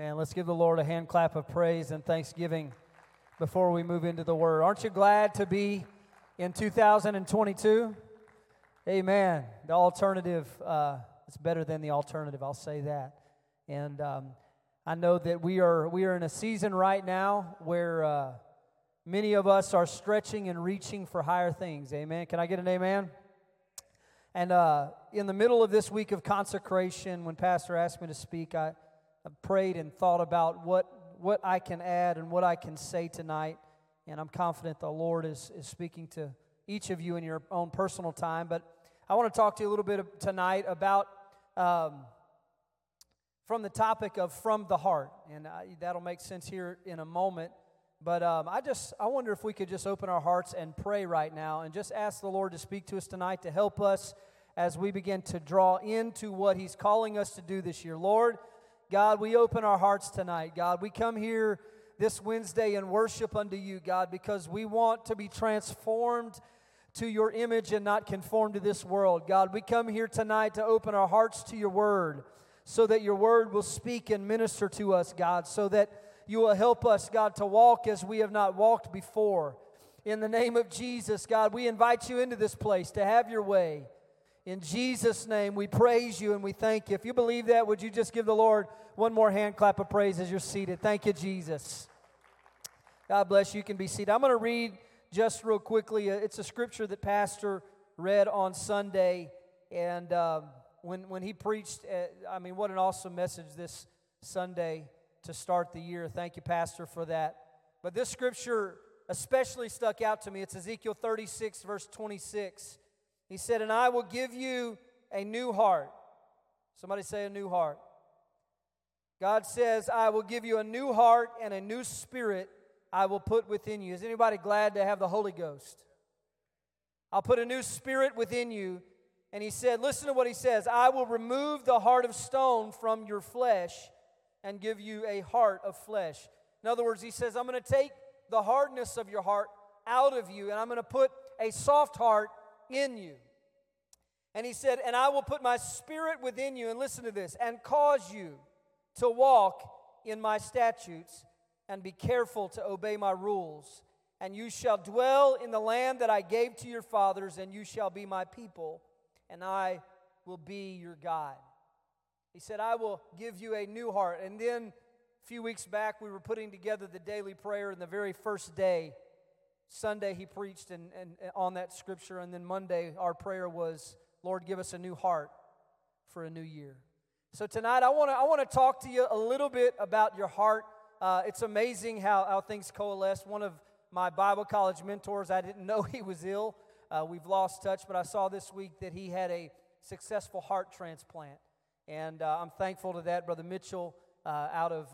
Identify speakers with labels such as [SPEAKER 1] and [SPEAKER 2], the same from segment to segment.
[SPEAKER 1] And let's give the Lord a hand clap of praise and thanksgiving before we move into the Word. Aren't you glad to be in 2022? Amen. The alternative uh, is better than the alternative. I'll say that. And um, I know that we are we are in a season right now where uh, many of us are stretching and reaching for higher things. Amen. Can I get an amen? And uh, in the middle of this week of consecration, when Pastor asked me to speak, I prayed and thought about what, what I can add and what I can say tonight. And I'm confident the Lord is, is speaking to each of you in your own personal time. But I want to talk to you a little bit tonight about um, from the topic of from the heart. And I, that'll make sense here in a moment. But um, I just, I wonder if we could just open our hearts and pray right now and just ask the Lord to speak to us tonight to help us as we begin to draw into what He's calling us to do this year. Lord, God, we open our hearts tonight. God, we come here this Wednesday and worship unto you, God, because we want to be transformed to your image and not conform to this world. God, we come here tonight to open our hearts to your word so that your word will speak and minister to us, God, so that you will help us, God, to walk as we have not walked before. In the name of Jesus, God, we invite you into this place to have your way. In Jesus' name, we praise you and we thank you. If you believe that, would you just give the Lord one more hand clap of praise as you're seated? Thank you, Jesus. God bless you. You can be seated. I'm going to read just real quickly. Uh, it's a scripture that Pastor read on Sunday. And um, when, when he preached, uh, I mean, what an awesome message this Sunday to start the year. Thank you, Pastor, for that. But this scripture especially stuck out to me. It's Ezekiel 36, verse 26. He said, And I will give you a new heart. Somebody say a new heart. God says, I will give you a new heart and a new spirit I will put within you. Is anybody glad to have the Holy Ghost? I'll put a new spirit within you. And he said, Listen to what he says I will remove the heart of stone from your flesh and give you a heart of flesh. In other words, he says, I'm going to take the hardness of your heart out of you, and I'm going to put a soft heart in you. And he said, And I will put my spirit within you, and listen to this, and cause you to walk in my statutes and be careful to obey my rules. And you shall dwell in the land that I gave to your fathers, and you shall be my people, and I will be your God. He said, I will give you a new heart. And then a few weeks back, we were putting together the daily prayer, and the very first day, Sunday, he preached and, and, and on that scripture. And then Monday, our prayer was, Lord, give us a new heart for a new year. So tonight, I want to I wanna talk to you a little bit about your heart. Uh, it's amazing how, how things coalesce. One of my Bible college mentors, I didn't know he was ill. Uh, we've lost touch, but I saw this week that he had a successful heart transplant. And uh, I'm thankful to that. Brother Mitchell uh, out of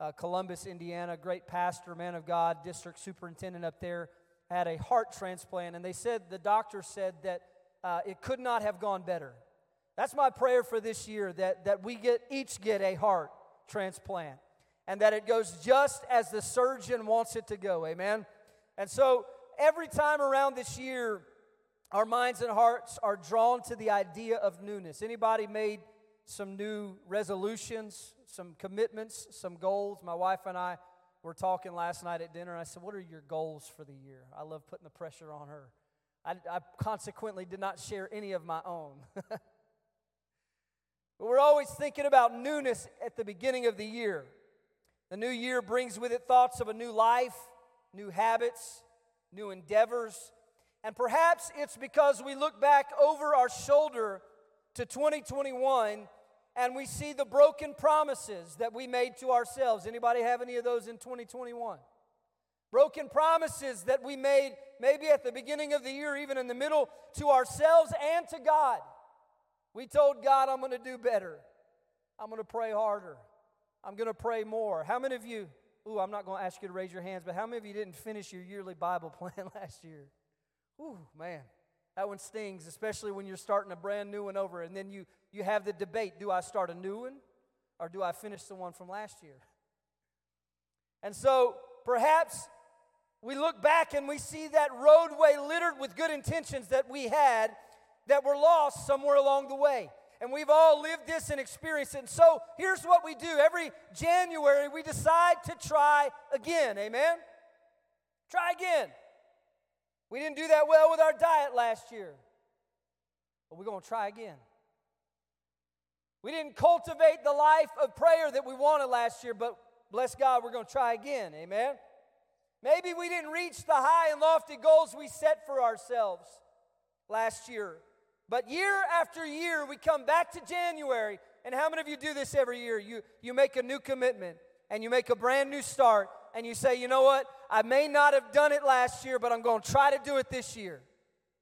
[SPEAKER 1] uh, Columbus, Indiana, great pastor, man of God, district superintendent up there, had a heart transplant. And they said, the doctor said that uh, it could not have gone better. That's my prayer for this year that, that we get, each get a heart transplant and that it goes just as the surgeon wants it to go. Amen. And so every time around this year, our minds and hearts are drawn to the idea of newness. Anybody made some new resolutions, some commitments, some goals. My wife and I were talking last night at dinner, and I said, What are your goals for the year? I love putting the pressure on her. I, I consequently did not share any of my own. but we're always thinking about newness at the beginning of the year. The new year brings with it thoughts of a new life, new habits, new endeavors. And perhaps it's because we look back over our shoulder to 2021 and we see the broken promises that we made to ourselves. Anybody have any of those in 2021? Broken promises that we made maybe at the beginning of the year, even in the middle, to ourselves and to God. We told God, I'm going to do better. I'm going to pray harder. I'm going to pray more. How many of you, ooh, I'm not going to ask you to raise your hands, but how many of you didn't finish your yearly Bible plan last year? Ooh, man. That one stings, especially when you're starting a brand new one over, and then you, you have the debate do I start a new one or do I finish the one from last year? And so perhaps we look back and we see that roadway littered with good intentions that we had that were lost somewhere along the way. and we've all lived this and experienced it. And so here's what we do every January, we decide to try again. Amen? Try again. We didn't do that well with our diet last year, but we're going to try again. We didn't cultivate the life of prayer that we wanted last year, but bless God, we're going to try again. Amen? Maybe we didn't reach the high and lofty goals we set for ourselves last year. But year after year, we come back to January. And how many of you do this every year? You, you make a new commitment and you make a brand new start and you say, you know what? I may not have done it last year, but I'm going to try to do it this year.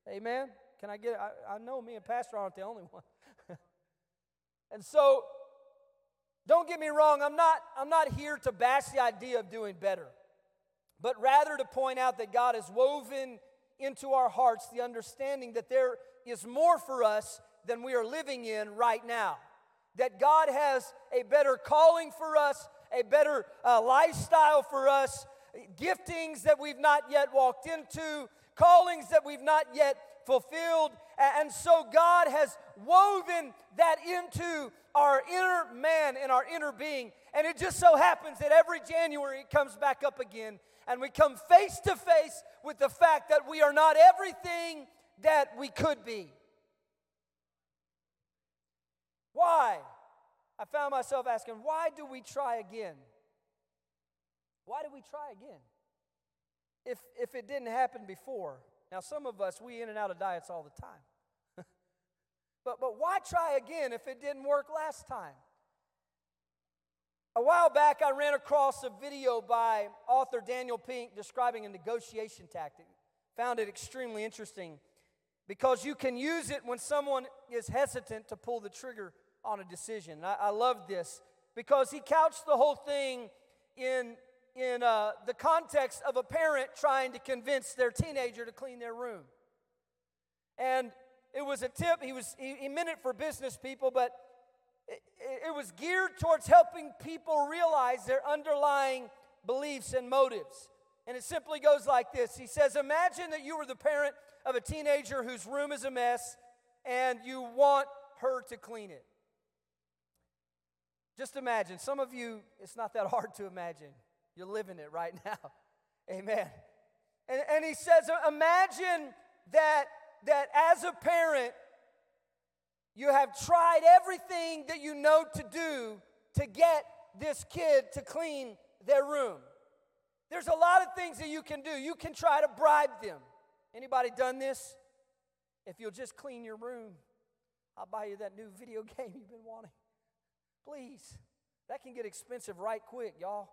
[SPEAKER 1] Amen? Can I get, I, I know me and Pastor aren't the only one. And so, don't get me wrong, I'm not, I'm not here to bash the idea of doing better, but rather to point out that God has woven into our hearts the understanding that there is more for us than we are living in right now. That God has a better calling for us, a better uh, lifestyle for us, giftings that we've not yet walked into, callings that we've not yet fulfilled. And so God has woven that into our inner man and our inner being. And it just so happens that every January it comes back up again. And we come face to face with the fact that we are not everything that we could be. Why? I found myself asking, why do we try again? Why do we try again? If, if it didn't happen before. Now, some of us, we in and out of diets all the time. but, but why try again if it didn't work last time? A while back, I ran across a video by author Daniel Pink describing a negotiation tactic. Found it extremely interesting because you can use it when someone is hesitant to pull the trigger on a decision. I, I love this because he couched the whole thing in, in uh, the context of a parent trying to convince their teenager to clean their room. And it was a tip, he, was, he, he meant it for business people, but it, it was geared towards helping people realize their underlying beliefs and motives. And it simply goes like this He says, Imagine that you were the parent of a teenager whose room is a mess and you want her to clean it. Just imagine. Some of you, it's not that hard to imagine. You're living it right now. Amen. And, and he says, uh, imagine that, that as a parent, you have tried everything that you know to do to get this kid to clean their room. There's a lot of things that you can do. You can try to bribe them. Anybody done this? If you'll just clean your room, I'll buy you that new video game you've been wanting. Please. That can get expensive right quick, y'all.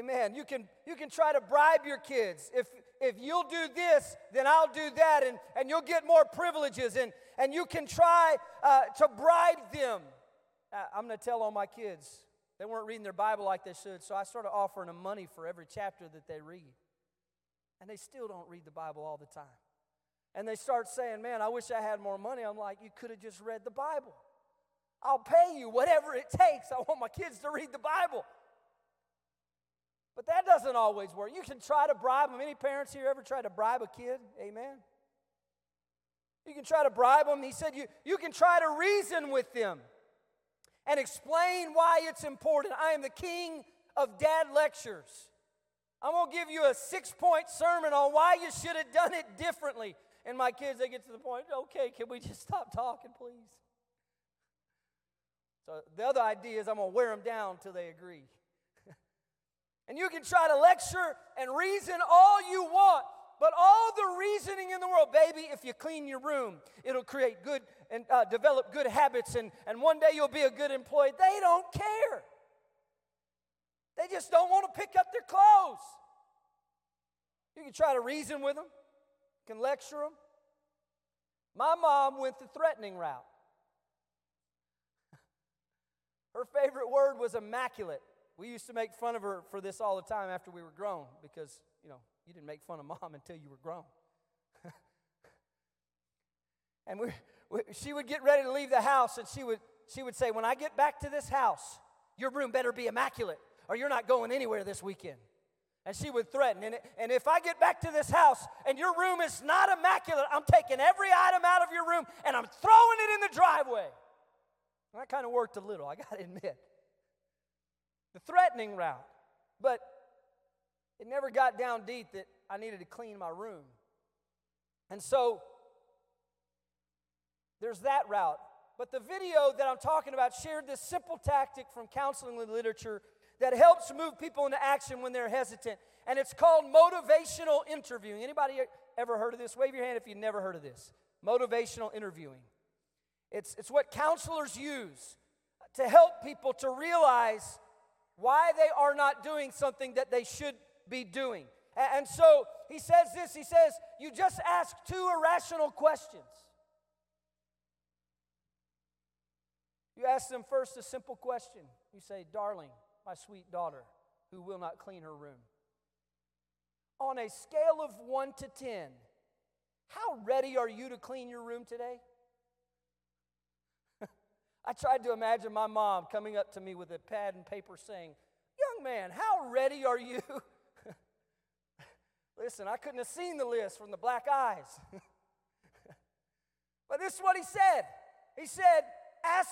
[SPEAKER 1] Amen. You can you can try to bribe your kids. If if you'll do this, then I'll do that, and, and you'll get more privileges, and, and you can try uh, to bribe them. Uh, I'm going to tell all my kids, they weren't reading their Bible like they should, so I started offering them money for every chapter that they read. And they still don't read the Bible all the time. And they start saying, Man, I wish I had more money. I'm like, You could have just read the Bible. I'll pay you whatever it takes. I want my kids to read the Bible. But that doesn't always work. You can try to bribe them. Any parents here ever try to bribe a kid? Amen. You can try to bribe them. He said you, you can try to reason with them and explain why it's important. I am the king of dad lectures. I'm going to give you a six point sermon on why you should have done it differently. And my kids, they get to the point, okay, can we just stop talking, please? So the other idea is I'm going to wear them down until they agree. And you can try to lecture and reason all you want, but all the reasoning in the world, baby, if you clean your room, it'll create good and uh, develop good habits, and, and one day you'll be a good employee. They don't care. They just don't want to pick up their clothes. You can try to reason with them, you can lecture them. My mom went the threatening route. Her favorite word was immaculate. We used to make fun of her for this all the time after we were grown because, you know, you didn't make fun of mom until you were grown. and we, we, she would get ready to leave the house and she would, she would say, When I get back to this house, your room better be immaculate or you're not going anywhere this weekend. And she would threaten. And, and if I get back to this house and your room is not immaculate, I'm taking every item out of your room and I'm throwing it in the driveway. And that kind of worked a little, I got to admit. The threatening route. But it never got down deep that I needed to clean my room. And so there's that route. But the video that I'm talking about shared this simple tactic from counseling literature that helps move people into action when they're hesitant. And it's called motivational interviewing. Anybody ever heard of this? Wave your hand if you've never heard of this. Motivational interviewing. It's, it's what counselors use to help people to realize why they are not doing something that they should be doing. And so he says this he says, You just ask two irrational questions. You ask them first a simple question. You say, Darling, my sweet daughter, who will not clean her room. On a scale of one to 10, how ready are you to clean your room today? I tried to imagine my mom coming up to me with a pad and paper saying, Young man, how ready are you? Listen, I couldn't have seen the list from the black eyes. but this is what he said. He said, Ask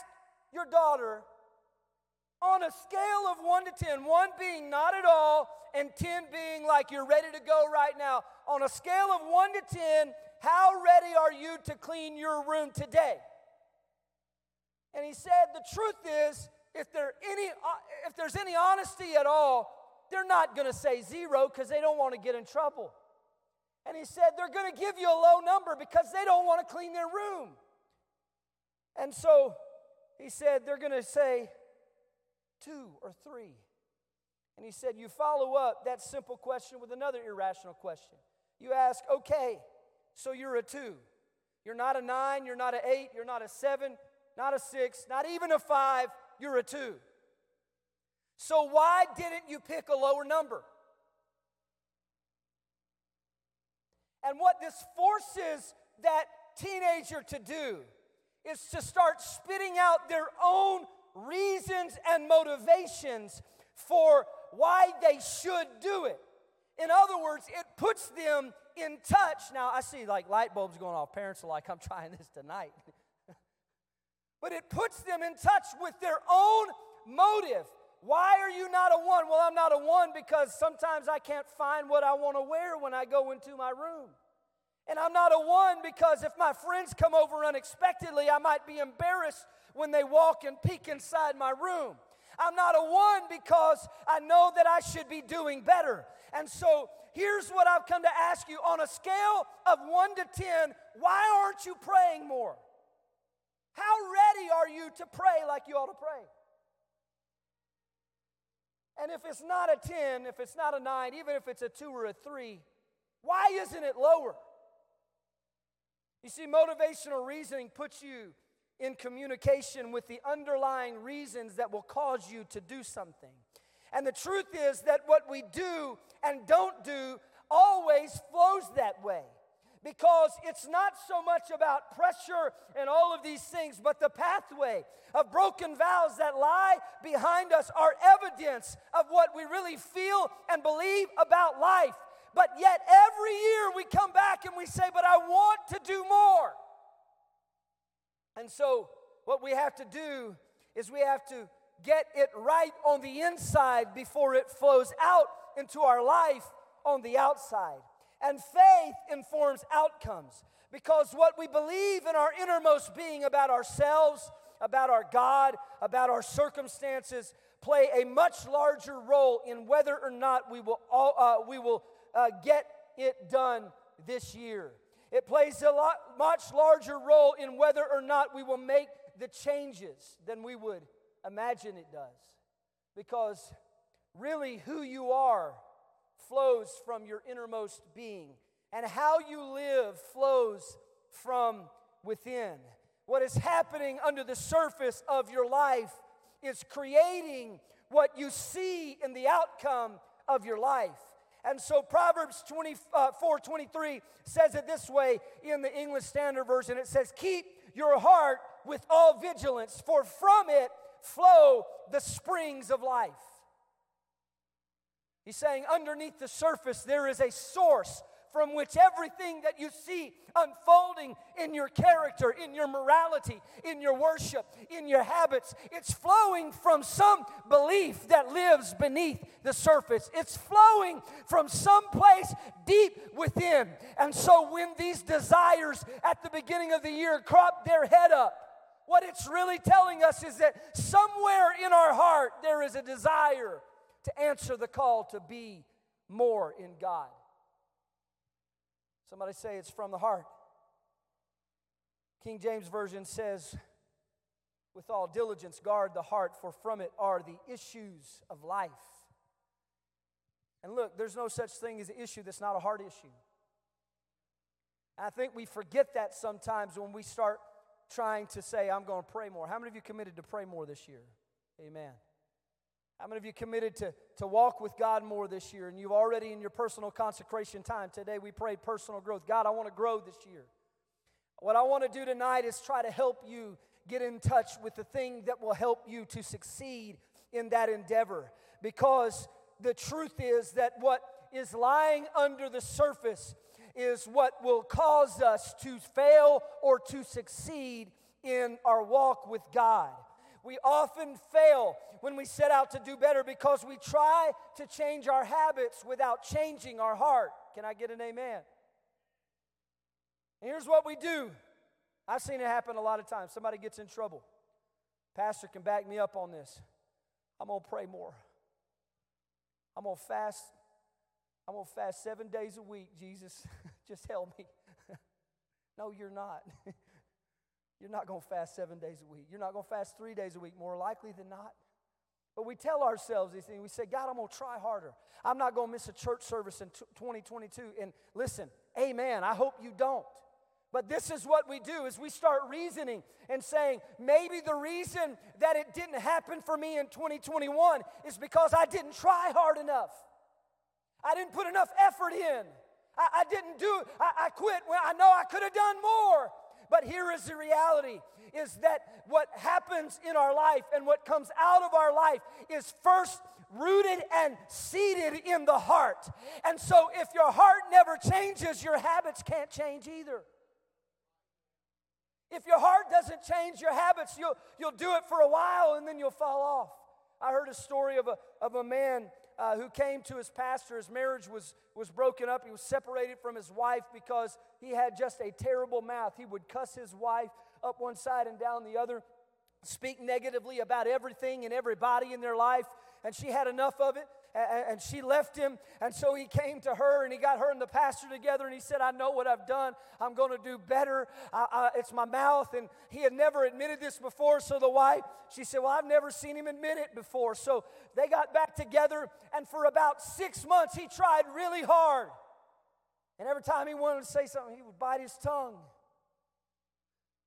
[SPEAKER 1] your daughter on a scale of 1 to 10, 1 being not at all, and 10 being like you're ready to go right now. On a scale of 1 to 10, how ready are you to clean your room today? And he said, The truth is, if, there any, uh, if there's any honesty at all, they're not going to say zero because they don't want to get in trouble. And he said, They're going to give you a low number because they don't want to clean their room. And so he said, They're going to say two or three. And he said, You follow up that simple question with another irrational question. You ask, Okay, so you're a two. You're not a nine, you're not an eight, you're not a seven, not a six, not even a five, you're a two. So why didn't you pick a lower number? And what this forces that teenager to do is to start spitting out their own reasons and motivations for why they should do it. In other words, it puts them in touch. Now, I see like light bulbs going off. Parents are like, I'm trying this tonight. but it puts them in touch with their own motive. Why are you not a one? Well, I'm not a one because sometimes I can't find what I want to wear when I go into my room. And I'm not a one because if my friends come over unexpectedly, I might be embarrassed when they walk and peek inside my room. I'm not a one because I know that I should be doing better. And so here's what I've come to ask you on a scale of one to 10, why aren't you praying more? How ready are you to pray like you ought to pray? And if it's not a 10, if it's not a 9, even if it's a 2 or a 3, why isn't it lower? You see, motivational reasoning puts you in communication with the underlying reasons that will cause you to do something. And the truth is that what we do and don't do always flows that way. Because it's not so much about pressure and all of these things, but the pathway of broken vows that lie behind us are evidence of what we really feel and believe about life. But yet, every year we come back and we say, But I want to do more. And so, what we have to do is we have to get it right on the inside before it flows out into our life on the outside. And faith informs outcomes because what we believe in our innermost being about ourselves, about our God, about our circumstances, play a much larger role in whether or not we will, all, uh, we will uh, get it done this year. It plays a lot, much larger role in whether or not we will make the changes than we would imagine it does. Because really, who you are flows from your innermost being, and how you live flows from within. What is happening under the surface of your life is creating what you see in the outcome of your life. And so Proverbs 24 uh, 23 says it this way in the English Standard Version it says, Keep your heart with all vigilance, for from it flow the springs of life. He's saying underneath the surface there is a source from which everything that you see unfolding in your character, in your morality, in your worship, in your habits, it's flowing from some belief that lives beneath the surface. It's flowing from some place deep within. And so when these desires at the beginning of the year crop their head up, what it's really telling us is that somewhere in our heart there is a desire to answer the call to be more in God. Somebody say it's from the heart. King James Version says, with all diligence, guard the heart, for from it are the issues of life. And look, there's no such thing as an issue that's not a heart issue. I think we forget that sometimes when we start trying to say, I'm going to pray more. How many of you committed to pray more this year? Amen. How many of you committed to, to walk with God more this year? And you've already in your personal consecration time. Today we prayed personal growth. God, I want to grow this year. What I want to do tonight is try to help you get in touch with the thing that will help you to succeed in that endeavor. Because the truth is that what is lying under the surface is what will cause us to fail or to succeed in our walk with God. We often fail when we set out to do better because we try to change our habits without changing our heart. Can I get an amen? And here's what we do I've seen it happen a lot of times. Somebody gets in trouble. Pastor can back me up on this. I'm going to pray more. I'm going to fast. I'm going to fast seven days a week, Jesus. Just help me. no, you're not. You're not going to fast seven days a week. You're not going to fast three days a week, more likely than not. But we tell ourselves these things. We say, God, I'm going to try harder. I'm not going to miss a church service in 2022. And listen, amen. I hope you don't. But this is what we do is we start reasoning and saying, maybe the reason that it didn't happen for me in 2021 is because I didn't try hard enough. I didn't put enough effort in. I, I didn't do, I, I quit when I know I could have done more. But here is the reality is that what happens in our life and what comes out of our life is first rooted and seated in the heart. And so if your heart never changes, your habits can't change either. If your heart doesn't change your habits, you'll, you'll do it for a while and then you'll fall off. I heard a story of a, of a man uh, who came to his pastor. His marriage was, was broken up. He was separated from his wife because he had just a terrible mouth. He would cuss his wife up one side and down the other, speak negatively about everything and everybody in their life. And she had enough of it and she left him. And so he came to her and he got her and the pastor together and he said, I know what I've done. I'm going to do better. I, I, it's my mouth. And he had never admitted this before. So the wife, she said, Well, I've never seen him admit it before. So they got back together. And for about six months, he tried really hard. And every time he wanted to say something, he would bite his tongue.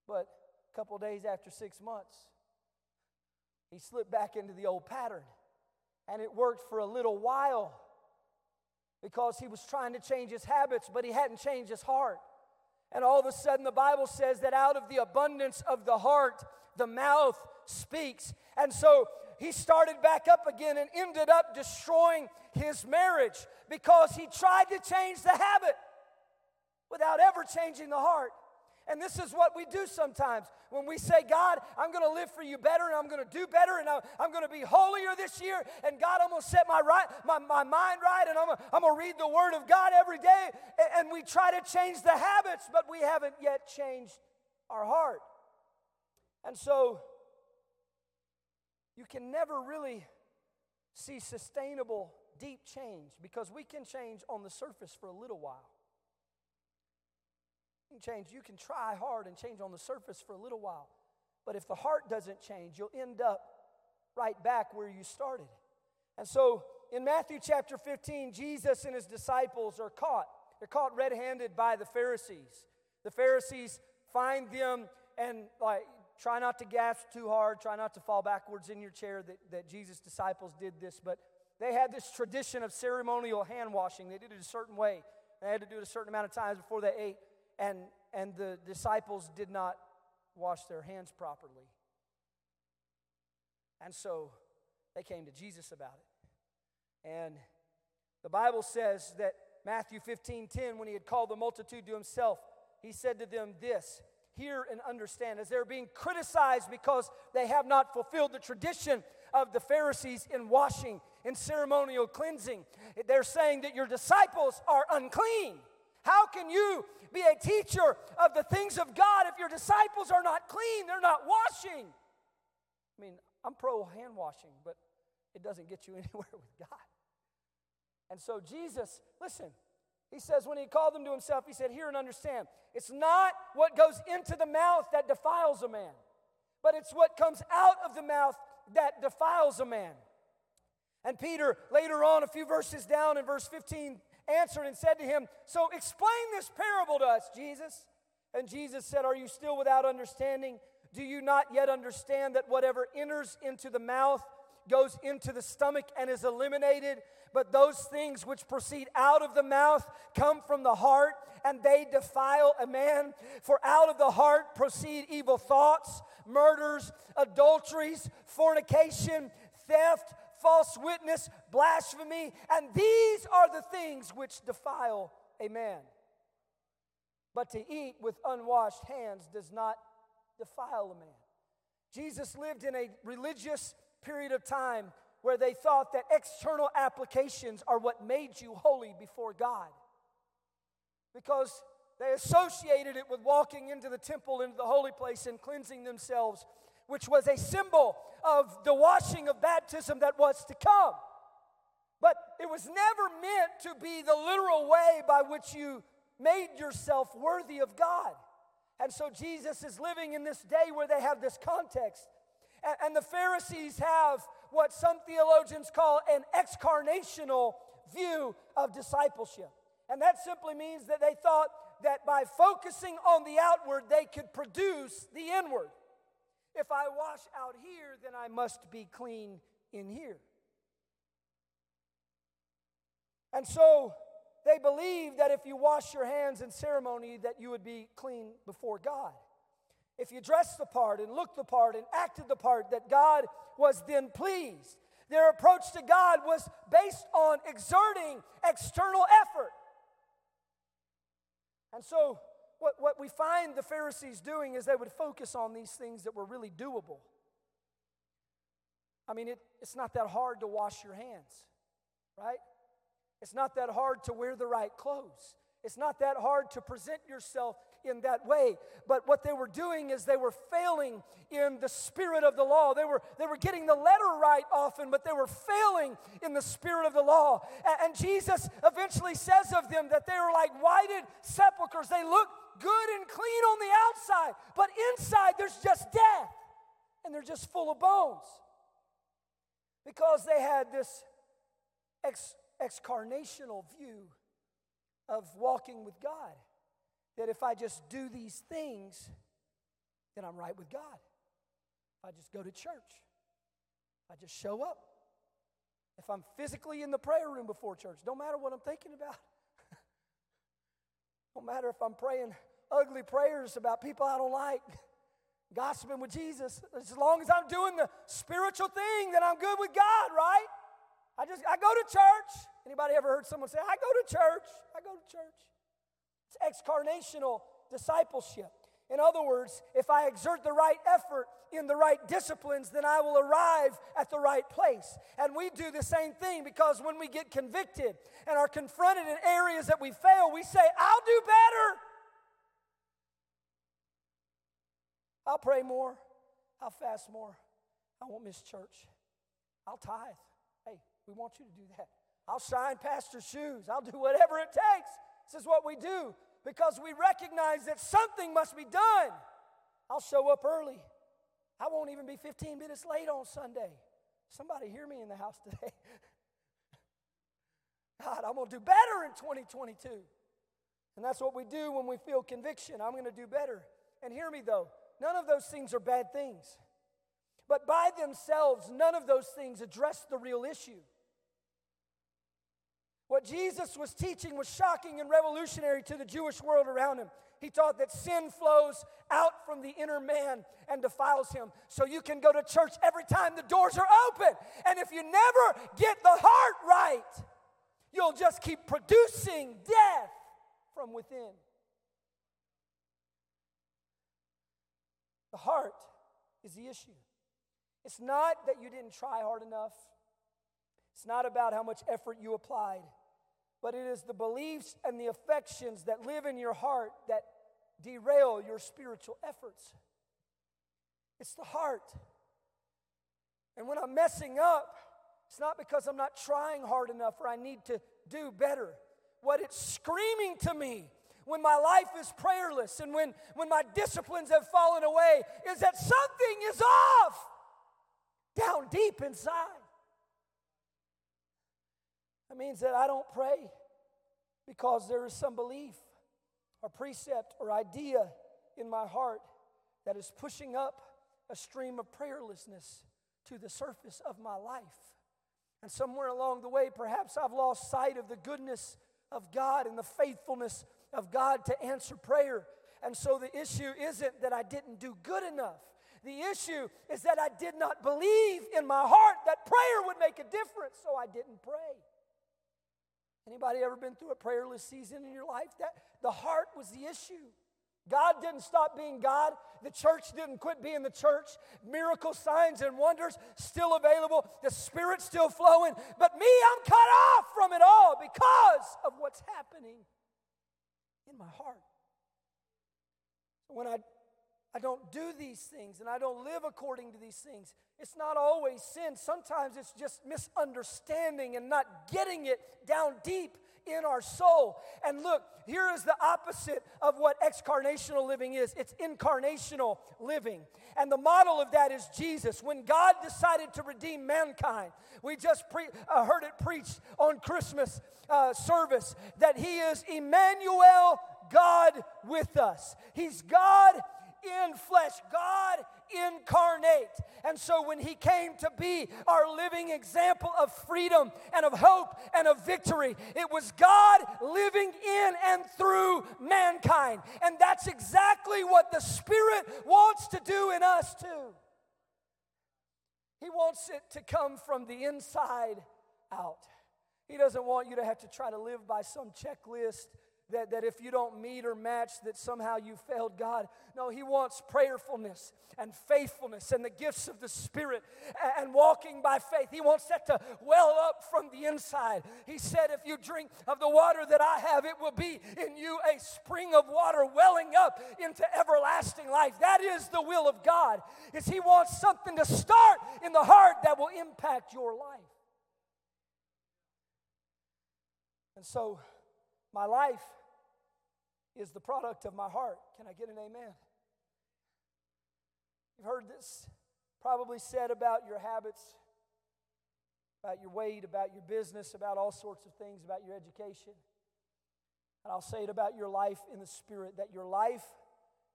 [SPEAKER 1] But a couple days after six months, he slipped back into the old pattern. And it worked for a little while because he was trying to change his habits, but he hadn't changed his heart. And all of a sudden, the Bible says that out of the abundance of the heart, the mouth speaks. And so he started back up again and ended up destroying his marriage because he tried to change the habit without ever changing the heart. And this is what we do sometimes when we say, God, I'm going to live for you better and I'm going to do better and I'm going to be holier this year. And God, I'm going to set my, right, my, my mind right and I'm I'm going to read the Word of God every day. And we try to change the habits, but we haven't yet changed our heart. And so you can never really see sustainable, deep change because we can change on the surface for a little while. Can change, you can try hard and change on the surface for a little while. But if the heart doesn't change, you'll end up right back where you started. And so in Matthew chapter 15, Jesus and his disciples are caught. They're caught red handed by the Pharisees. The Pharisees find them and like try not to gasp too hard, try not to fall backwards in your chair that, that Jesus' disciples did this, but they had this tradition of ceremonial hand washing. They did it a certain way. They had to do it a certain amount of times before they ate and, and the disciples did not wash their hands properly. And so they came to Jesus about it. And The Bible says that Matthew 15 10, when he had called the multitude to himself, he said to them this Hear and understand, as they're being criticized because they have not fulfilled the tradition of the Pharisees in washing, in ceremonial cleansing. They're saying that your disciples are unclean. How can you be a teacher of the things of God if your disciples are not clean? They're not washing. I mean, I'm pro hand washing, but it doesn't get you anywhere with God. And so Jesus, listen, he says when he called them to himself, he said, Hear and understand. It's not what goes into the mouth that defiles a man, but it's what comes out of the mouth that defiles a man. And Peter, later on, a few verses down in verse 15, answered and said to him, So explain this parable to us, Jesus. And Jesus said, Are you still without understanding? Do you not yet understand that whatever enters into the mouth goes into the stomach and is eliminated? But those things which proceed out of the mouth come from the heart, and they defile a man. For out of the heart proceed evil thoughts, murders, adulteries, fornication, theft, false witness, blasphemy, and these are the things which defile a man. But to eat with unwashed hands does not defile a man. Jesus lived in a religious period of time where they thought that external applications are what made you holy before God. Because they associated it with walking into the temple, into the holy place, and cleansing themselves, which was a symbol of the washing of baptism that was to come. But it was never meant to be the literal way by which you made yourself worthy of God. And so Jesus is living in this day where they have this context. And, the Pharisees have what some theologians call an excarnational view of discipleship. And that simply means that they thought that by focusing on the outward, they could produce the inward. If I wash out here, then I must be clean in here. And so they believed that if you wash your hands in ceremony, that you would be clean before God. If you dressed the part and looked the part and acted the part, that God was then pleased. Their approach to God was based on exerting external effort. And so, what, what we find the Pharisees doing is they would focus on these things that were really doable. I mean, it, it's not that hard to wash your hands, right? It's not that hard to wear the right clothes. It's not that hard to present yourself in that way. But what they were doing is they were failing in the spirit of the law. They were, they were getting the letter right often, but they were failing in the spirit of the law. And, and Jesus eventually says of them that they were like whited sepulchres. They look good and clean on the outside, but inside there's just death and they're just full of bones. Because they had this ex- excarnational view of walking with God. That if I just do these things, then I'm right with God. If I just go to church, if I just show up, if I'm physically in the prayer room before church, don't matter what I'm thinking about. don't matter if I'm praying ugly prayers about people I don't like, gossiping with Jesus. As long as I'm doing the spiritual thing, then I'm good with God, right? I just I go to church. Anybody ever heard someone say, I go to church? I go to church. Excarnational discipleship. In other words, if I exert the right effort in the right disciplines, then I will arrive at the right place. And we do the same thing because when we get convicted and are confronted in areas that we fail, we say, I'll do better. I'll pray more. I'll fast more. I won't miss church. I'll tithe. Hey, we want you to do that. I'll shine pastor's shoes. I'll do whatever it takes. This is what we do because we recognize that something must be done. I'll show up early. I won't even be 15 minutes late on Sunday. Somebody hear me in the house today. God, I'm going to do better in 2022. And that's what we do when we feel conviction. I'm going to do better. And hear me though, none of those things are bad things. But by themselves, none of those things address the real issue. What Jesus was teaching was shocking and revolutionary to the Jewish world around him. He taught that sin flows out from the inner man and defiles him. So you can go to church every time the doors are open. And if you never get the heart right, you'll just keep producing death from within. The heart is the issue. It's not that you didn't try hard enough, it's not about how much effort you applied, but it is the beliefs and the affections that live in your heart that derail your spiritual efforts. It's the heart. And when I'm messing up, it's not because I'm not trying hard enough or I need to do better. What it's screaming to me when my life is prayerless and when, when my disciplines have fallen away is that something is off down deep inside. That means that I don't pray because there is some belief or precept or idea in my heart that is pushing up a stream of prayerlessness to the surface of my life. And somewhere along the way, perhaps I've lost sight of the goodness of God and the faithfulness of God to answer prayer. And so the issue isn't that I didn't do good enough. The issue is that I did not believe in my heart that prayer would make a difference, so I didn't pray. Anybody ever been through a prayerless season in your life? That the heart was the issue. God didn't stop being God. The church didn't quit being the church. Miracle signs and wonders still available. The Spirit still flowing. But me, I'm cut off from it all because of what's happening in my heart. When I, I don't do these things and I don't live according to these things, it's not always sin. Sometimes it's just misunderstanding and not getting it down deep in our soul. And look, here is the opposite of what excarnational living is it's incarnational living. And the model of that is Jesus. When God decided to redeem mankind, we just pre- uh, heard it preached on Christmas uh, service that He is Emmanuel, God with us. He's God in flesh, God incarnate. And so when he came to be our living example of freedom and of hope and of victory, it was God living in and through mankind. And that's exactly what the Spirit wants to do in us too. He wants it to come from the inside out. He doesn't want you to have to try to live by some checklist that, that if you don't meet or match, that somehow you failed God. No, He wants prayerfulness and faithfulness and the gifts of the Spirit and, and walking by faith. He wants that to well up from the inside. He said, If you drink of the water that I have, it will be in you a spring of water welling up into everlasting life. That is the will of God. Is He wants something to start in the heart that will impact your life. And so, my life is the product of my heart. Can I get an amen? You've heard this probably said about your habits, about your weight, about your business, about all sorts of things, about your education. And I'll say it about your life in the Spirit that your life,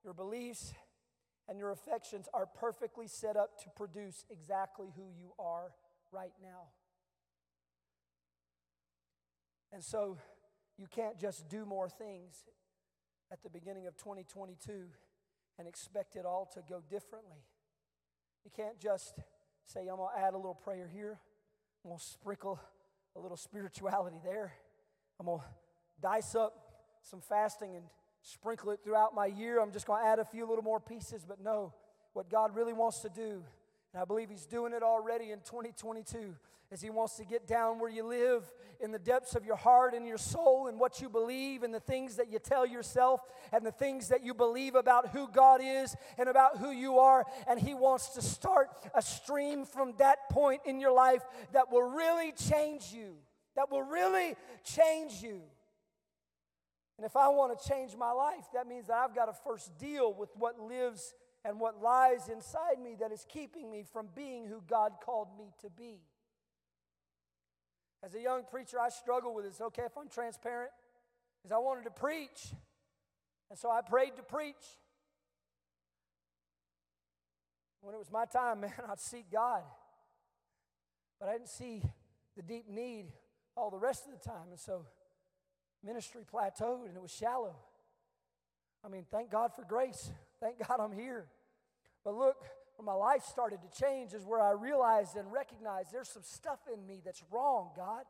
[SPEAKER 1] your beliefs, and your affections are perfectly set up to produce exactly who you are right now. And so you can't just do more things at the beginning of 2022 and expect it all to go differently. You can't just say, I'm going to add a little prayer here, I'm going to sprinkle a little spirituality there, I'm going to dice up some fasting and sprinkle it throughout my year. I'm just going to add a few little more pieces. But no, what God really wants to do, and I believe He's doing it already in 2022, as He wants to get down where you live in the depths of your heart and your soul and what you believe and the things that you tell yourself and the things that you believe about who God is and about who you are. And He wants to start a stream from that point in your life that will really change you, that will really change you. And if I want to change my life, that means that I've got to first deal with what lives and what lies inside me that is keeping me from being who God called me to be. As a young preacher, I struggle with this. Okay, if I'm transparent, because I wanted to preach, and so I prayed to preach. When it was my time, man, I'd seek God. But I didn't see the deep need all the rest of the time. And so ministry plateaued and it was shallow. I mean, thank God for grace. Thank God I'm here. But look, where my life started to change is where I realized and recognized there's some stuff in me that's wrong, God.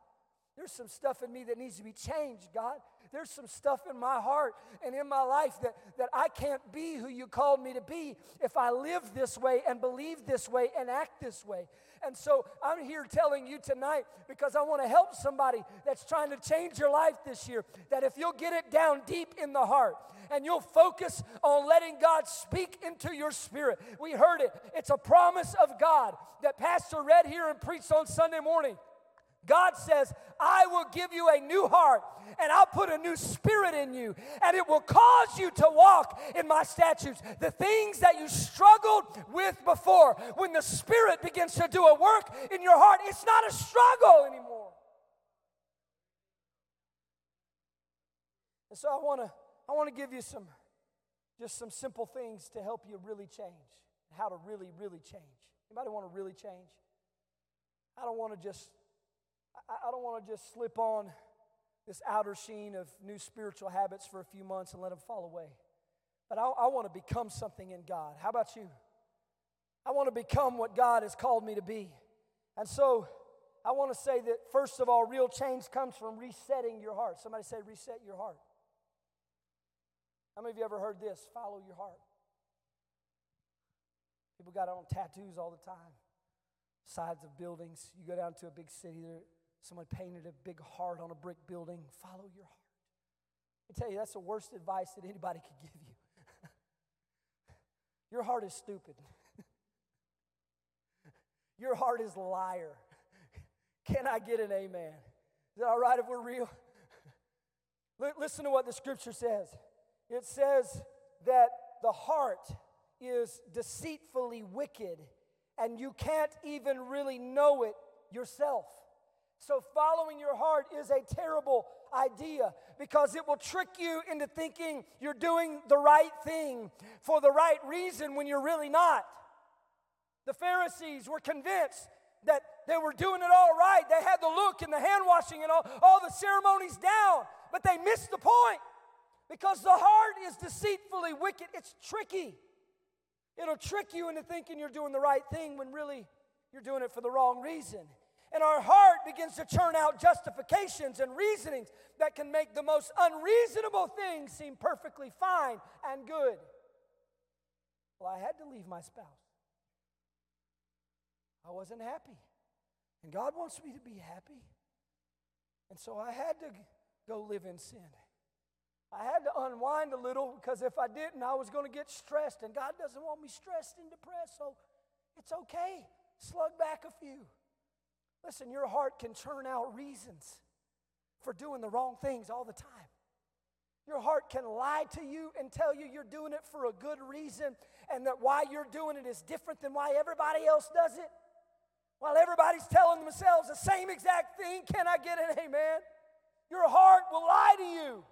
[SPEAKER 2] There's some stuff in me that needs to be changed, God. There's some stuff in my heart and in my life that, that I can't be who you called me to be if I live this way and believe this way and act this way. And so I'm here telling you tonight because I want to help somebody that's trying to change your life this year that if you'll get it down deep in the heart and you'll focus on letting God speak into your spirit. We heard it. It's a promise of God that Pastor read here and preached on Sunday morning. God says, I will give you a new heart and I'll put a new spirit in you, and it will cause you to walk in my statutes. The things that you struggled with before, when the Spirit begins to do a work in your heart, it's not a struggle anymore. And so I want to I want to give you some just some simple things to help you really change. How to really really change. Anybody want to really change? I don't want to just I, I don't want to just slip on this outer sheen of new spiritual habits for a few months and let them fall away. But I, I want to become something in God. How about you? I want to become what God has called me to be. And so I want to say that, first of all, real change comes from resetting your heart. Somebody say, reset your heart. How many of you ever heard this? Follow your heart. People got on tattoos all the time, sides of buildings. You go down to a big city, there, Someone painted a big heart on a brick building. Follow your heart. I tell you, that's the worst advice that anybody could give you. your heart is stupid. your heart is a liar. Can I get an amen? Is that all right if we're real? Listen to what the scripture says. It says that the heart is deceitfully wicked, and you can't even really know it yourself. So, following your heart is a terrible idea because it will trick you into thinking you're doing the right thing for the right reason when you're really not. The Pharisees were convinced that they were doing it all right. They had the look and the hand washing and all, all the ceremonies down, but they missed the point because the heart is deceitfully wicked. It's tricky. It'll trick you into thinking you're doing the right thing when really you're doing it for the wrong reason. And our heart begins to churn out justifications and reasonings that can make the most unreasonable things seem perfectly fine and good. Well, I had to leave my spouse. I wasn't happy. And God wants me to be happy. And so I had to go live in sin. I had to unwind a little because if I didn't, I was going to get stressed. And God doesn't want me stressed and depressed. So it's okay. Slug back a few. Listen, your heart can churn out reasons for doing the wrong things all the time. Your heart can lie to you and tell you you're doing it for a good reason and that why you're doing it is different than why everybody else does it. While everybody's telling themselves the same exact thing, can I get an amen? Your heart will lie to you.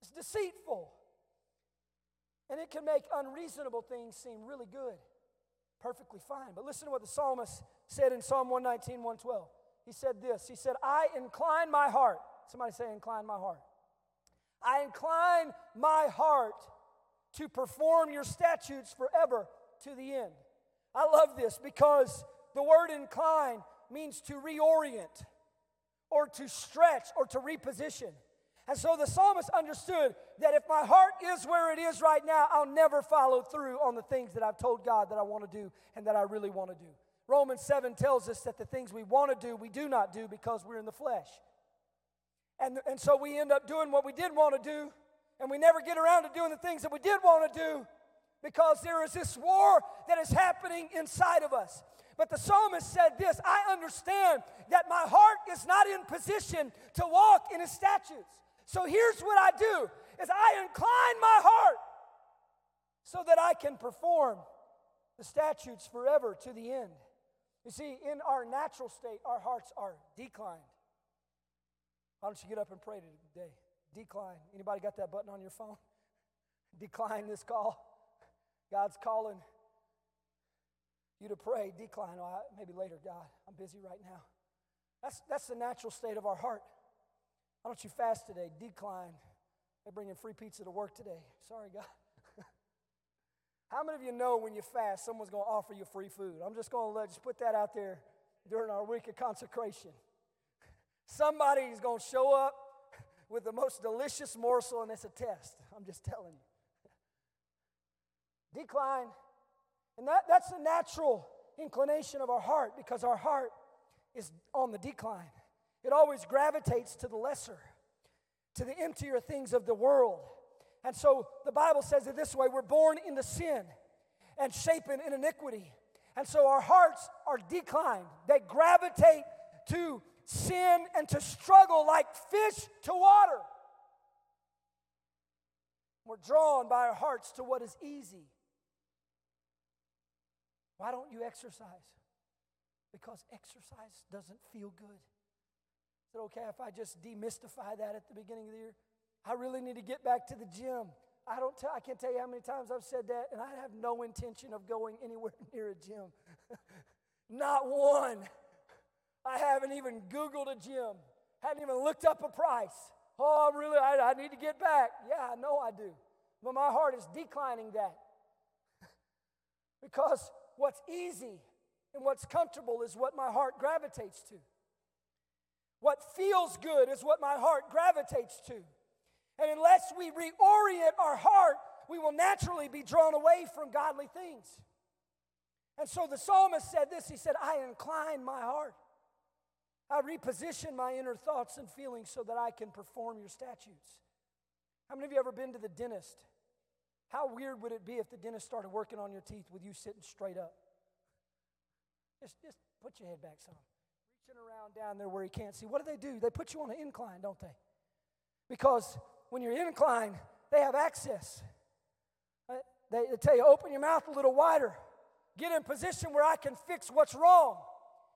[SPEAKER 2] It's deceitful. And it can make unreasonable things seem really good perfectly fine. But listen to what the psalmist said in Psalm 119, 112. He said this He said, I incline my heart. Somebody say, incline my heart. I incline my heart to perform your statutes forever to the end. I love this because the word incline means to reorient or to stretch or to reposition. And so the psalmist understood that if my heart is where it is right now, I'll never follow through on the things that I've told God that I want to do and that I really want to do. Romans 7 tells us that the things we want to do, we do not do because we're in the flesh. And, and so we end up doing what we did want to do, and we never get around to doing the things that we did want to do because there is this war that is happening inside of us. But the psalmist said this I understand that my heart is not in position to walk in his statutes. So here's what I do is I incline my heart so that I can perform the statutes forever to the end. You see, in our natural state, our hearts are declined. Why don't you get up and pray today? Decline. Anybody got that button on your phone? Decline this call. God's calling you to pray. Decline. Oh, I, maybe later, God. I'm busy right now. That's, that's the natural state of our heart. Why don't you fast today? Decline. They're bringing free pizza to work today. Sorry, God. How many of you know when you fast, someone's going to offer you free food? I'm just going to let just put that out there during our week of consecration. Somebody's going to show up with the most delicious morsel, and it's a test. I'm just telling you. Decline. And that, that's the natural inclination of our heart because our heart is on the decline. It always gravitates to the lesser, to the emptier things of the world. And so the Bible says it this way we're born into sin and shapen in iniquity. And so our hearts are declined. They gravitate to sin and to struggle like fish to water. We're drawn by our hearts to what is easy. Why don't you exercise? Because exercise doesn't feel good. Is it okay if I just demystify that at the beginning of the year? I really need to get back to the gym. I don't tell, I can't tell you how many times I've said that, and I have no intention of going anywhere near a gym. Not one. I haven't even Googled a gym, hadn't even looked up a price. Oh, I'm really, I, I need to get back. Yeah, I know I do. But my heart is declining that. because what's easy and what's comfortable is what my heart gravitates to. What feels good is what my heart gravitates to. And unless we reorient our heart, we will naturally be drawn away from godly things. And so the psalmist said this He said, I incline my heart. I reposition my inner thoughts and feelings so that I can perform your statutes. How many of you ever been to the dentist? How weird would it be if the dentist started working on your teeth with you sitting straight up? Just, just put your head back some. Reaching around down there where he can't see. What do they do? They put you on an incline, don't they? Because when you're inclined, they have access. Uh, they, they tell you, open your mouth a little wider. Get in position where I can fix what's wrong.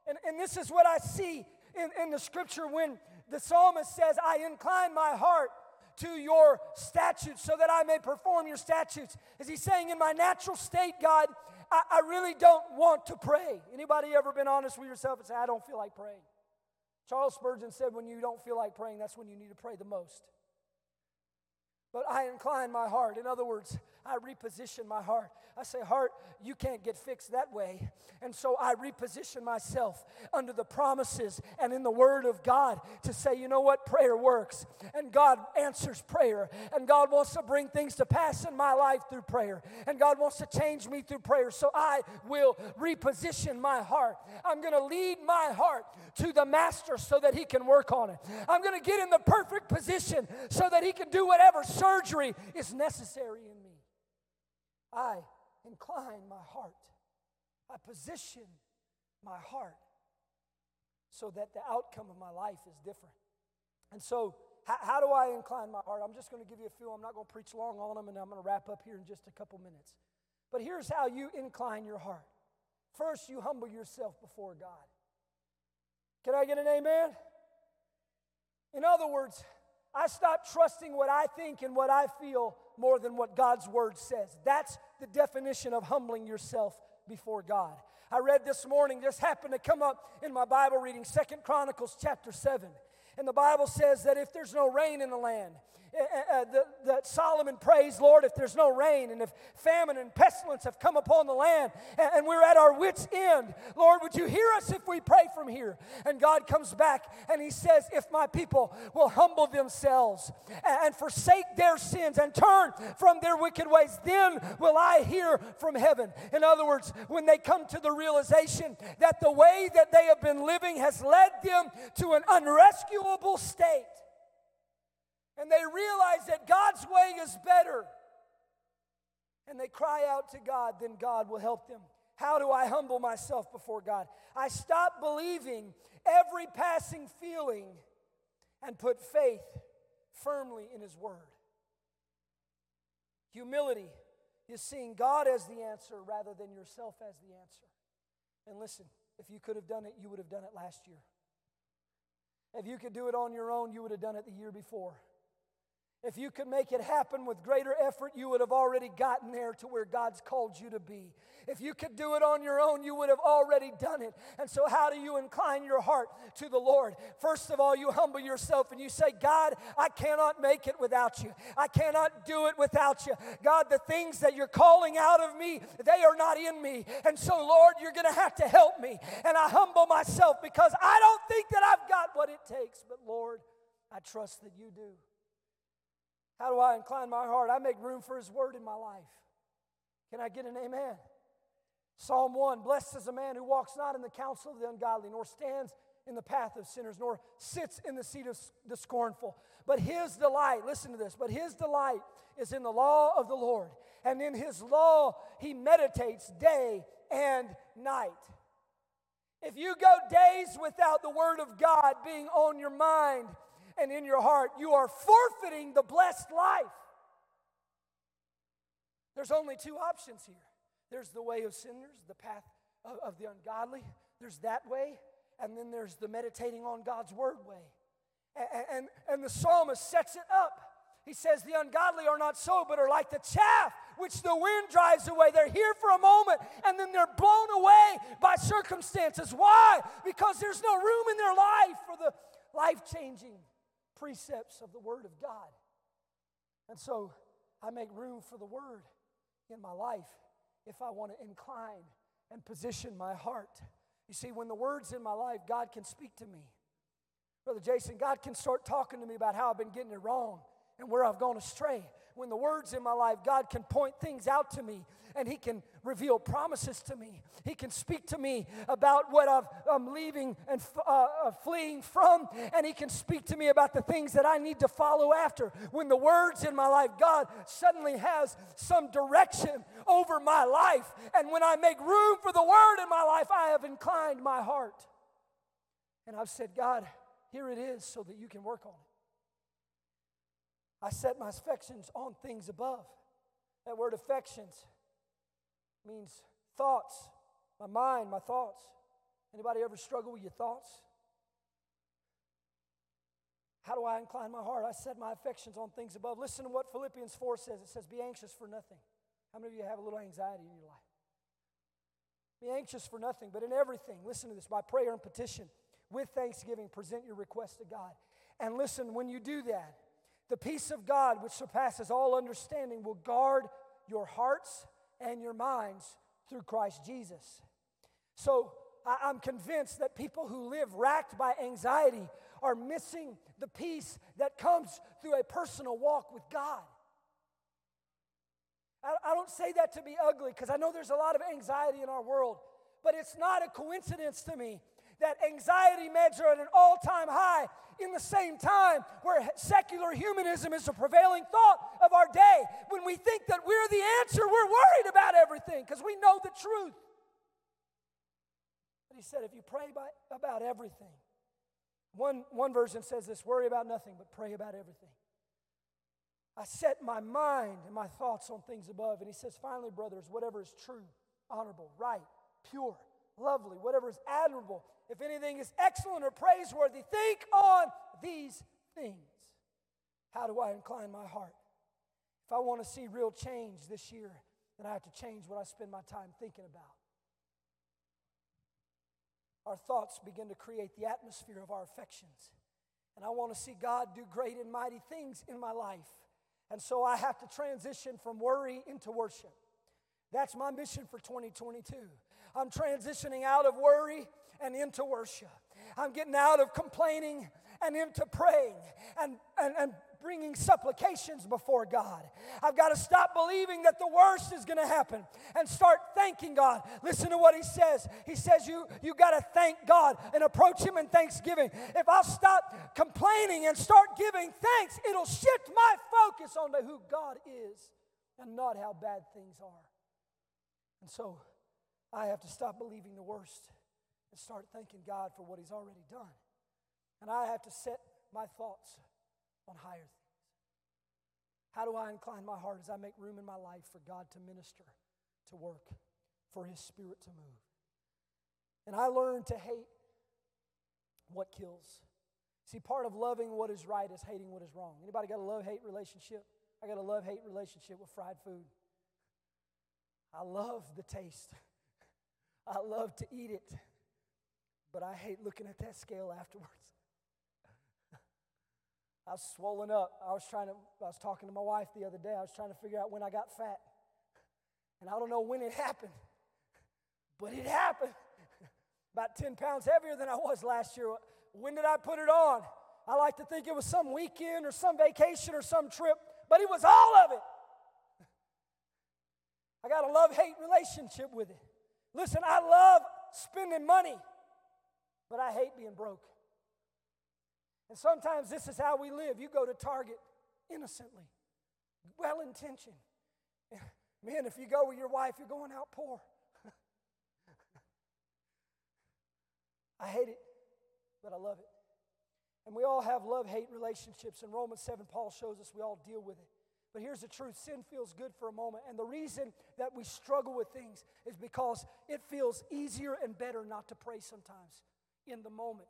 [SPEAKER 2] And, and this is what I see in, in the scripture when the psalmist says, I incline my heart to your statutes so that I may perform your statutes. Is he saying, in my natural state, God, I, I really don't want to pray? Anybody ever been honest with yourself and say, I don't feel like praying? Charles Spurgeon said, when you don't feel like praying, that's when you need to pray the most. But I incline my heart. In other words, I reposition my heart. I say, Heart, you can't get fixed that way. And so I reposition myself under the promises and in the Word of God to say, you know what? Prayer works. And God answers prayer. And God wants to bring things to pass in my life through prayer. And God wants to change me through prayer. So I will reposition my heart. I'm going to lead my heart to the Master so that He can work on it. I'm going to get in the perfect position so that He can do whatever surgery is necessary. I incline my heart. I position my heart so that the outcome of my life is different. And so, how, how do I incline my heart? I'm just going to give you a few. I'm not going to preach long on them, and I'm going to wrap up here in just a couple minutes. But here's how you incline your heart first, you humble yourself before God. Can I get an amen? In other words, I stop trusting what I think and what I feel more than what God's word says. That's the definition of humbling yourself before God. I read this morning, just happened to come up in my Bible reading, Second Chronicles chapter 7. And the Bible says that if there's no rain in the land, uh, that Solomon prays, Lord, if there's no rain and if famine and pestilence have come upon the land and, we're at our wits' end, Lord, would you hear us if we pray from here? And God comes back and he says, If my people will humble themselves and forsake their sins and turn from their wicked ways, then will I hear from heaven. In other words, when they come to the realization that the way that they have been living has led them to an unrescuable state and they realize that God's way is better, and they cry out to God, then God will help them. How do I humble myself before God? I stop believing every passing feeling and put faith firmly in His Word. Humility is seeing God as the answer rather than yourself as the answer. And listen, if you could have done it, you would have done it last year. If you could do it on your own, you would have done it the year before. If you could make it happen with greater effort, you would have already gotten there to where God's called you to be. If you could do it on your own, you would have already done it. And so, how do you incline your heart to the Lord? First of all, you humble yourself and you say, God, I cannot make it without you. I cannot do it without you. God, the things that you're calling out of me, they are not in me. And so, Lord, you're going to have to help me. And I humble myself because I don't think that I've got what it takes, but Lord, I trust that you do. How do I incline my heart? I make room for His word in my life. Can I get an amen? Psalm 1 Blessed is a man who walks not in the counsel of the ungodly, nor stands in the path of sinners, nor sits in the seat of the scornful. But his delight, listen to this, but his delight is in the law of the Lord. And in his law he meditates day and night. If you go days without the word of God being on your mind and in your heart, you are forfeiting the blessed life. There's only two options here there's the way of sinners, the path of, of the ungodly. There's that way, and then there's the meditating on God's word way. And, and, and the psalmist sets it up. He says, The ungodly are not so, but are like the chaff which the wind drives away. They're here for a moment and then they're blown away by circumstances. Why? Because there's no room in their life for the life changing precepts of the Word of God. And so I make room for the Word in my life if I want to incline and position my heart. You see, when the Word's in my life, God can speak to me. Brother Jason, God can start talking to me about how I've been getting it wrong and where I've gone astray. When the Word's in my life, God can point things out to me and He can reveal promises to me. He can speak to me about what i am leaving and uh, uh, fleeing from, and He can speak to me about the things that I need to follow after. When the Word's in my life, God suddenly has some direction over my life. And when I make room for the Word in my life, I have inclined my heart. And I've said, God, here it is so that you can work on it. I set my affections on things above. That word affections means thoughts, my mind, my thoughts. Anybody ever struggle with your thoughts? How do I incline my heart? I set my affections on things above. Listen to what Philippians 4 says. It says, Be anxious for nothing. How many of you have a little anxiety in your life? Be anxious for nothing, but in everything, listen to this by prayer and petition, with thanksgiving, present your request to God. And listen, when you do that, the peace of God, which surpasses all understanding, will guard your hearts and your minds through Christ Jesus. So I'm convinced that people who live racked by anxiety are missing the peace that comes through a personal walk with God. I don't say that to be ugly because I know there's a lot of anxiety in our world, but it's not a coincidence to me that anxiety meds are at an all time high in the same time where secular humanism is the prevailing thought of our day. When we think that we're the answer, we're worried about everything because we know the truth. But he said, if you pray by, about everything, one, one version says this worry about nothing, but pray about everything. I set my mind and my thoughts on things above. And he says, finally, brothers, whatever is true, honorable, right, pure, lovely, whatever is admirable, if anything is excellent or praiseworthy, think on these things. How do I incline my heart? If I want to see real change this year, then I have to change what I spend my time thinking about. Our thoughts begin to create the atmosphere of our affections. And I want to see God do great and mighty things in my life. And so I have to transition from worry into worship. That's my mission for 2022. I'm transitioning out of worry and into worship. I'm getting out of complaining and into praying and, and, and bringing supplications before God. I've got to stop believing that the worst is going to happen and start thanking God. Listen to what he says. He says you you got to thank God and approach him in thanksgiving. If I'll stop complaining and start giving thanks, it'll shift my focus onto who God is and not how bad things are. And so I have to stop believing the worst and start thanking God for what He's already done. And I have to set my thoughts on higher things. How do I incline my heart as I make room in my life for God to minister, to work, for His Spirit to move? And I learned to hate what kills. See, part of loving what is right is hating what is wrong. Anybody got a love-hate relationship? I got a love-hate relationship with fried food. I love the taste. I love to eat it but I hate looking at that scale afterwards. I was swollen up. I was trying to, I was talking to my wife the other day. I was trying to figure out when I got fat. And I don't know when it happened, but it happened. About 10 pounds heavier than I was last year when did I put it on? I like to think it was some weekend or some vacation or some trip, but it was all of it. I got a love hate relationship with it. Listen, I love spending money, but I hate being broke. And sometimes this is how we live. You go to Target innocently, well intentioned. Man, if you go with your wife, you're going out poor. I hate it, but I love it. And we all have love hate relationships. In Romans 7, Paul shows us we all deal with it. But here's the truth sin feels good for a moment. And the reason that we struggle with things is because it feels easier and better not to pray sometimes in the moment.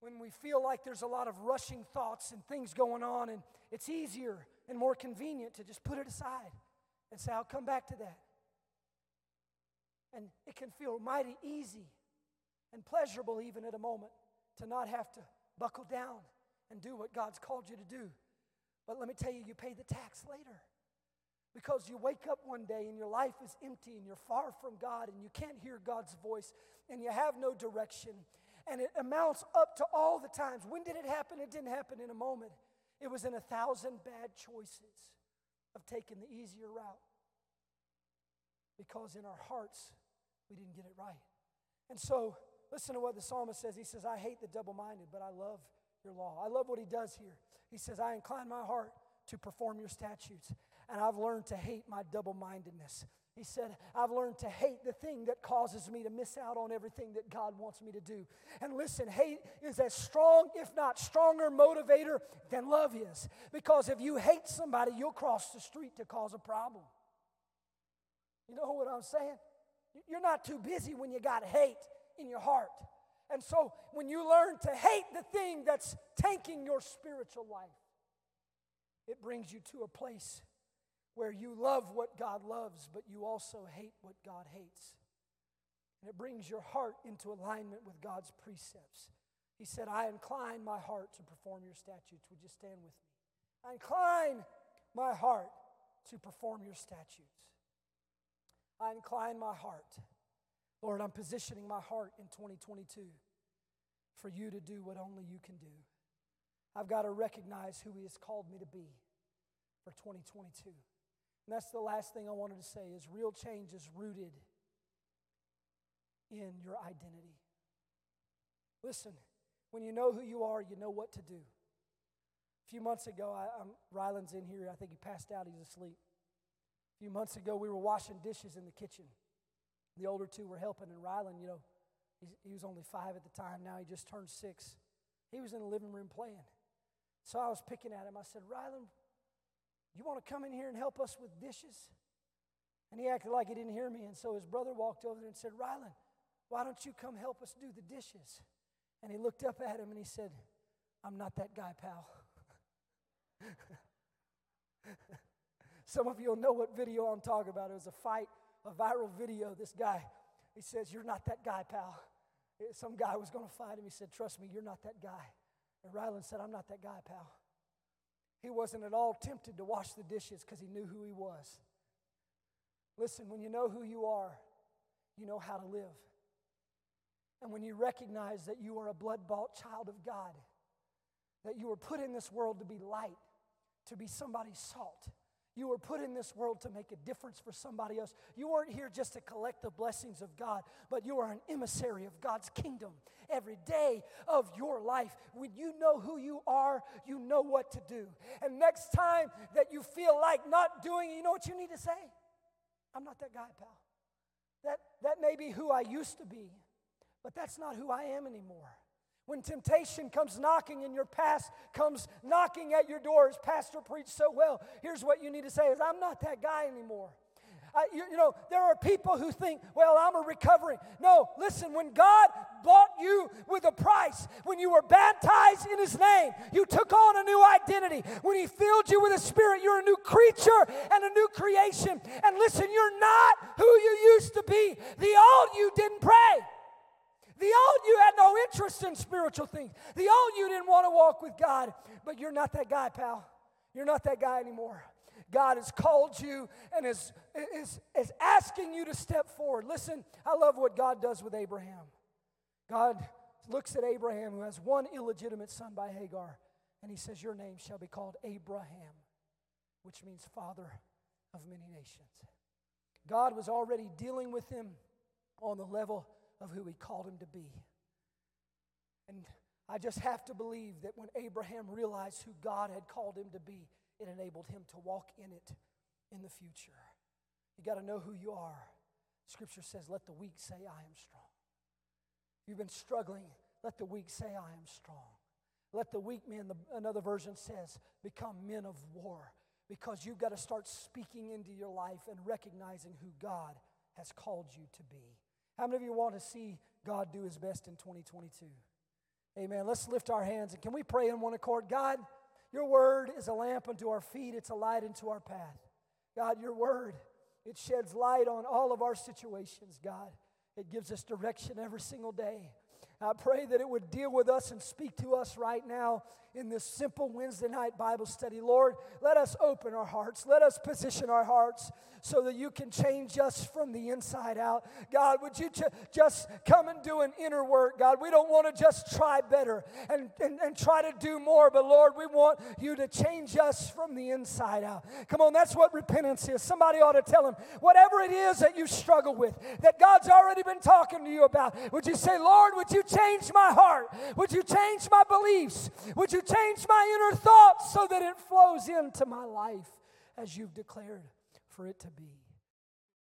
[SPEAKER 2] When we feel like there's a lot of rushing thoughts and things going on, and it's easier and more convenient to just put it aside and say, I'll come back to that. And it can feel mighty easy and pleasurable, even at a moment, to not have to buckle down and do what God's called you to do. But let me tell you, you pay the tax later. Because you wake up one day and your life is empty and you're far from God and you can't hear God's voice and you have no direction. And it amounts up to all the times. When did it happen? It didn't happen in a moment, it was in a thousand bad choices of taking the easier route. Because in our hearts, we didn't get it right. And so, listen to what the psalmist says. He says, I hate the double minded, but I love your law. I love what he does here. He says, I incline my heart to perform your statutes, and I've learned to hate my double mindedness. He said, I've learned to hate the thing that causes me to miss out on everything that God wants me to do. And listen, hate is as strong, if not stronger, motivator than love is. Because if you hate somebody, you'll cross the street to cause a problem. You know what I'm saying? You're not too busy when you got hate in your heart. And so when you learn to hate the thing that's tanking your spiritual life, it brings you to a place where you love what God loves, but you also hate what God hates. And it brings your heart into alignment with God's precepts. He said, I incline my heart to perform your statutes. Would you stand with me? I incline my heart to perform your statutes. I incline my heart. Lord, I'm positioning my heart in 2022 for you to do what only you can do. I've got to recognize who He has called me to be for 2022. And that's the last thing I wanted to say is real change is rooted in your identity. Listen, when you know who you are, you know what to do. A few months ago, I, I'm, Ryland's in here. I think he passed out. He's asleep. A few months ago, we were washing dishes in the kitchen. The older two were helping, and Ryland, you know, he was only five at the time. Now he just turned six. He was in the living room playing. So I was picking at him. I said, Ryland, you want to come in here and help us with dishes? And he acted like he didn't hear me. And so his brother walked over there and said, Ryland, why don't you come help us do the dishes? And he looked up at him and he said, I'm not that guy, pal. Some of you will know what video I'm talking about. It was a fight, a viral video. This guy, he says, You're not that guy, pal. Eh, some guy was going to fight him. He said, Trust me, you're not that guy. And Ryland said, I'm not that guy, pal. He wasn't at all tempted to wash the dishes because he knew who he was. Listen, when you know who you are, you know how to live. And when you recognize that you are a blood bought child of God, that you were put in this world to be light, to be somebody's salt, you were put in this world to make a difference for somebody else. You weren't here just to collect the blessings of God, but you are an emissary of God's kingdom every day of your life. When you know who you are, you know what to do. And next time that you feel like not doing, it, you know what you need to say? I'm not that guy, pal. That, that may be who I used to be, but that's not who I am anymore. When temptation comes knocking and your past comes knocking at your door, as Pastor preached so well, here's what you need to say is, I'm not that guy anymore. Uh, you, you know, there are people who think, well, I'm a recovering. No, listen, when God bought you with a price, when you were baptized in His name, you took on a new identity. When He filled you with a spirit, you're a new creature and a new creation. And listen, you're not who you used to be. The old you didn't pray. The old you had no interest in spiritual things. The old you didn't want to walk with God, but you're not that guy, pal. You're not that guy anymore. God has called you and is, is, is asking you to step forward. Listen, I love what God does with Abraham. God looks at Abraham, who has one illegitimate son by Hagar, and he says, Your name shall be called Abraham, which means father of many nations. God was already dealing with him on the level of who he called him to be. And I just have to believe that when Abraham realized who God had called him to be, it enabled him to walk in it in the future. You got to know who you are. Scripture says, Let the weak say, I am strong. You've been struggling, let the weak say, I am strong. Let the weak men, the, another version says, become men of war because you've got to start speaking into your life and recognizing who God has called you to be. How many of you want to see God do his best in 2022? Amen. Let's lift our hands and can we pray in one accord? God, your word is a lamp unto our feet, it's a light unto our path. God, your word, it sheds light on all of our situations, God. It gives us direction every single day. I pray that it would deal with us and speak to us right now in this simple Wednesday night Bible study. Lord, let us open our hearts. Let us position our hearts so that you can change us from the inside out. God, would you just come and do an inner work, God? We don't want to just try better and, and, and try to do more, but Lord, we want you to change us from the inside out. Come on, that's what repentance is. Somebody ought to tell him, whatever it is that you struggle with, that God's already been talking to you about, would you say, Lord, would you change my heart? Would you change my beliefs? Would you change my inner thoughts so that it flows into my life as you've declared? for it to be.